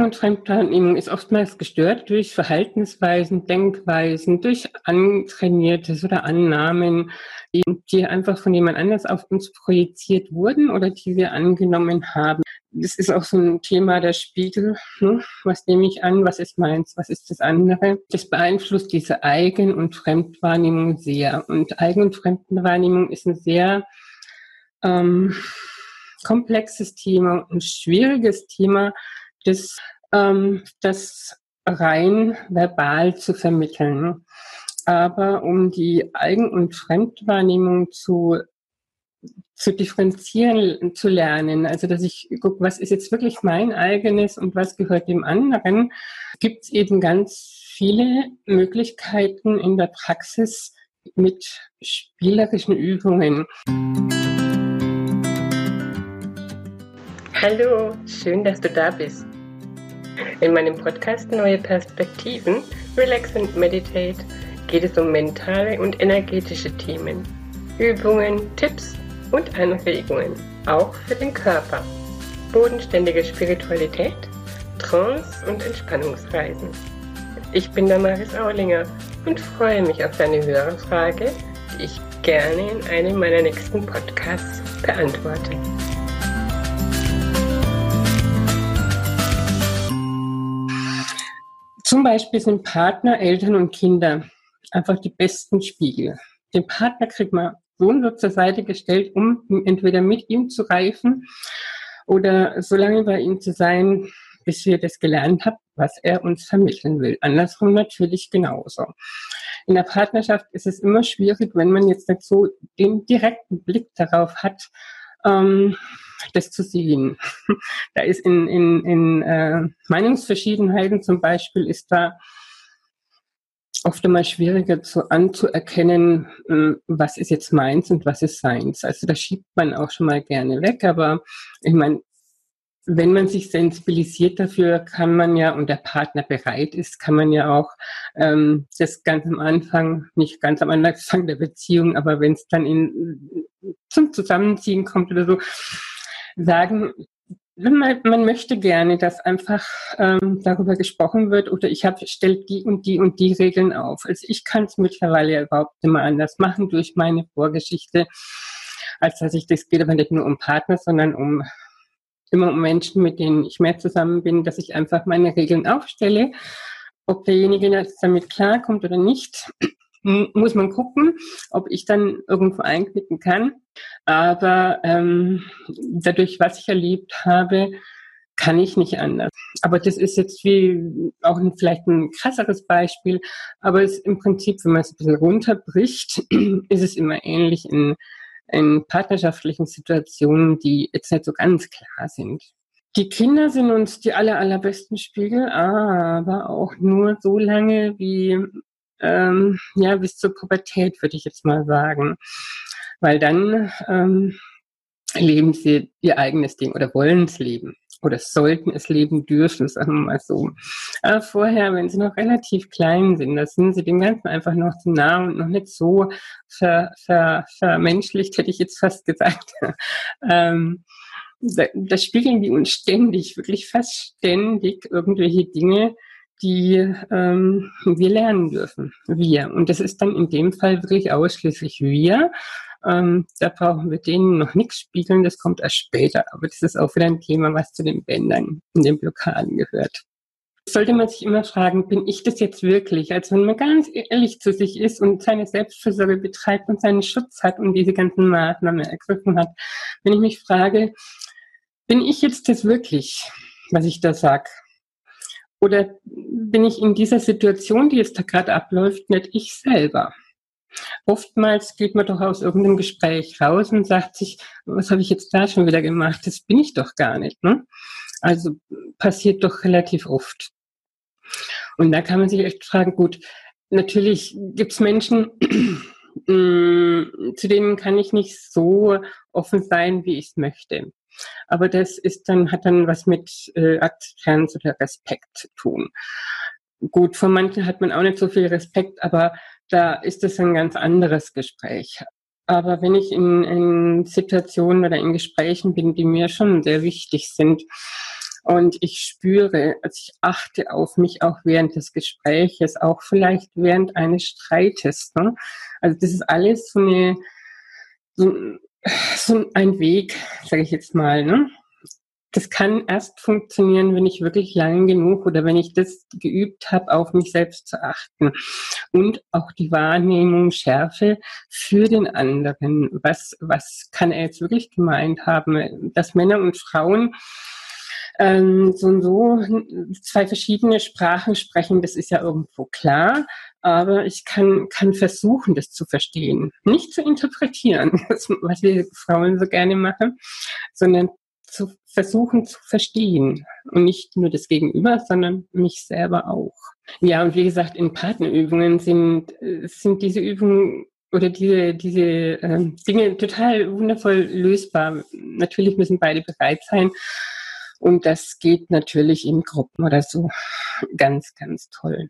Und Fremdwahrnehmung ist oftmals gestört durch Verhaltensweisen, Denkweisen, durch Antrainiertes oder Annahmen, die, einfach von jemand anders auf uns projiziert wurden oder die wir angenommen haben. Das ist auch so ein Thema der Spiegel. Ne? Was nehme ich an? Was ist meins? Was ist das andere? Das beeinflusst diese Eigen- und Fremdwahrnehmung sehr. Und Eigen- und Fremdwahrnehmung ist ein sehr ähm, komplexes Thema und schwieriges Thema, das, ähm, das rein verbal zu vermitteln. Aber um die Eigen- und Fremdwahrnehmung zu, zu differenzieren zu lernen, also dass ich gucke, was ist jetzt wirklich mein eigenes und was gehört dem anderen, gibt es eben ganz viele Möglichkeiten in der Praxis mit spielerischen Übungen. Hallo, schön, dass du da bist. In meinem Podcast Neue Perspektiven, Relax and Meditate geht es um mentale und energetische Themen, Übungen, Tipps und Anregungen, auch für den Körper, bodenständige Spiritualität, Trance und Entspannungsreisen. Ich bin Damaris Aulinger und freue mich auf deine Hörerfrage, die ich gerne in einem meiner nächsten Podcasts beantworte. Zum Beispiel sind Partner, Eltern und Kinder einfach die besten Spiegel. Den Partner kriegt man so und so zur Seite gestellt, um entweder mit ihm zu reifen oder so lange bei ihm zu sein, bis wir das gelernt haben, was er uns vermitteln will. Andersrum natürlich genauso. In der Partnerschaft ist es immer schwierig, wenn man jetzt nicht so den direkten Blick darauf hat, ähm, das zu sehen. Da ist in, in, in äh, Meinungsverschiedenheiten zum Beispiel ist da oft einmal schwieriger zu anzuerkennen, äh, was ist jetzt meins und was ist seins. Also da schiebt man auch schon mal gerne weg, aber ich meine, wenn man sich sensibilisiert dafür, kann man ja, und der Partner bereit ist, kann man ja auch ähm, das ganz am Anfang, nicht ganz am Anfang der Beziehung, aber wenn es dann in, zum Zusammenziehen kommt oder so, sagen, man, möchte gerne, dass einfach ähm, darüber gesprochen wird oder ich habe stellt die und die und die Regeln auf. Also ich kann es mittlerweile ja überhaupt immer anders machen durch meine Vorgeschichte, als dass ich das geht aber nicht nur um Partner, sondern um immer um Menschen, mit denen ich mehr zusammen bin, dass ich einfach meine Regeln aufstelle. Ob derjenige jetzt damit klarkommt oder nicht, muss man gucken, ob ich dann irgendwo einknicken kann. Aber ähm, dadurch, was ich erlebt habe, kann ich nicht anders. Aber das ist jetzt wie auch ein, vielleicht ein krasseres Beispiel, aber es im Prinzip, wenn man es ein bisschen runterbricht, ist es immer ähnlich in in partnerschaftlichen Situationen, die jetzt nicht so ganz klar sind. Die Kinder sind uns die aller, allerbesten Spiegel, aber auch nur so lange wie, ähm, ja, bis zur Pubertät, würde ich jetzt mal sagen. Weil dann ähm, leben sie ihr eigenes Ding oder wollen es leben oder sollten es leben dürfen, sagen wir mal so. Aber vorher, wenn sie noch relativ klein sind, da sind sie dem Ganzen einfach noch zu nah und noch nicht so ver, ver, vermenschlicht, hätte ich jetzt fast gesagt. ähm, da, da spiegeln die uns ständig, wirklich fast ständig irgendwelche Dinge, die ähm, wir lernen dürfen. Wir. Und das ist dann in dem Fall wirklich ausschließlich wir. Ähm, da brauchen wir denen noch nichts spiegeln, das kommt erst später. Aber das ist auch wieder ein Thema, was zu den Bändern und den Blockaden gehört. Sollte man sich immer fragen, bin ich das jetzt wirklich? Also wenn man ganz ehrlich zu sich ist und seine Selbstfürsorge betreibt und seinen Schutz hat und diese ganzen Maßnahmen ergriffen hat, wenn ich mich frage, bin ich jetzt das wirklich, was ich da sag? Oder bin ich in dieser Situation, die jetzt da gerade abläuft, nicht ich selber? Oftmals geht man doch aus irgendeinem Gespräch raus und sagt sich, was habe ich jetzt da schon wieder gemacht? Das bin ich doch gar nicht. Ne? Also passiert doch relativ oft. Und da kann man sich echt fragen, gut, natürlich gibt es Menschen, zu denen kann ich nicht so offen sein, wie ich es möchte. Aber das ist dann, hat dann was mit äh, Akzeptanz oder Respekt zu tun. Gut, von manchen hat man auch nicht so viel Respekt, aber da ist es ein ganz anderes Gespräch. Aber wenn ich in, in Situationen oder in Gesprächen bin, die mir schon sehr wichtig sind, Und ich spüre, also ich achte auf mich auch während des Gespräches, auch vielleicht während eines Streites. Ne? Also das ist alles so eine, so, so ein Weg, sage ich jetzt mal. Ne? das kann erst funktionieren, wenn ich wirklich lang genug oder wenn ich das geübt habe, auf mich selbst zu achten und auch die Wahrnehmung schärfe für den anderen. Was, was kann er jetzt wirklich gemeint haben? Dass Männer und Frauen ähm, so und so zwei verschiedene Sprachen sprechen, das ist ja irgendwo klar. Aber ich kann, kann versuchen, das zu verstehen. Nicht zu interpretieren, was wir Frauen so gerne machen, sondern zu versuchen zu verstehen. Und nicht nur das Gegenüber, sondern mich selber auch. Ja, und wie gesagt, in Partnerübungen sind, sind diese Übungen oder diese, diese äh, Dinge total wundervoll lösbar. Natürlich müssen beide bereit sein. Und das geht natürlich in Gruppen oder so ganz, ganz toll.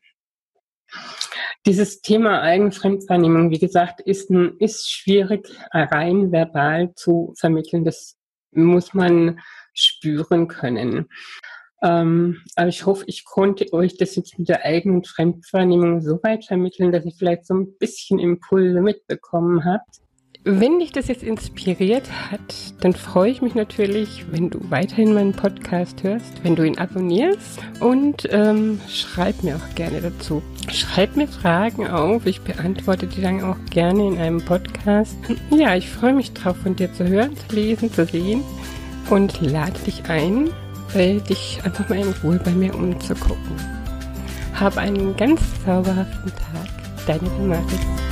Dieses Thema Eigenfremdwahrnehmung, wie gesagt, ist, ein, ist schwierig rein verbal zu vermitteln. Das muss man spüren können. Ähm, aber ich hoffe, ich konnte euch das jetzt mit der eigenen Fremdwahrnehmung so weit vermitteln, dass ihr vielleicht so ein bisschen Impulse mitbekommen habt. Wenn dich das jetzt inspiriert hat, dann freue ich mich natürlich, wenn du weiterhin meinen Podcast hörst, wenn du ihn abonnierst und ähm, schreib mir auch gerne dazu. Schreib mir Fragen auf, ich beantworte die dann auch gerne in einem Podcast. Ja, ich freue mich drauf, von dir zu hören, zu lesen, zu sehen und lade dich ein, dich einfach mal in Ruhe bei mir umzugucken. Hab einen ganz zauberhaften Tag. Deine Damaris.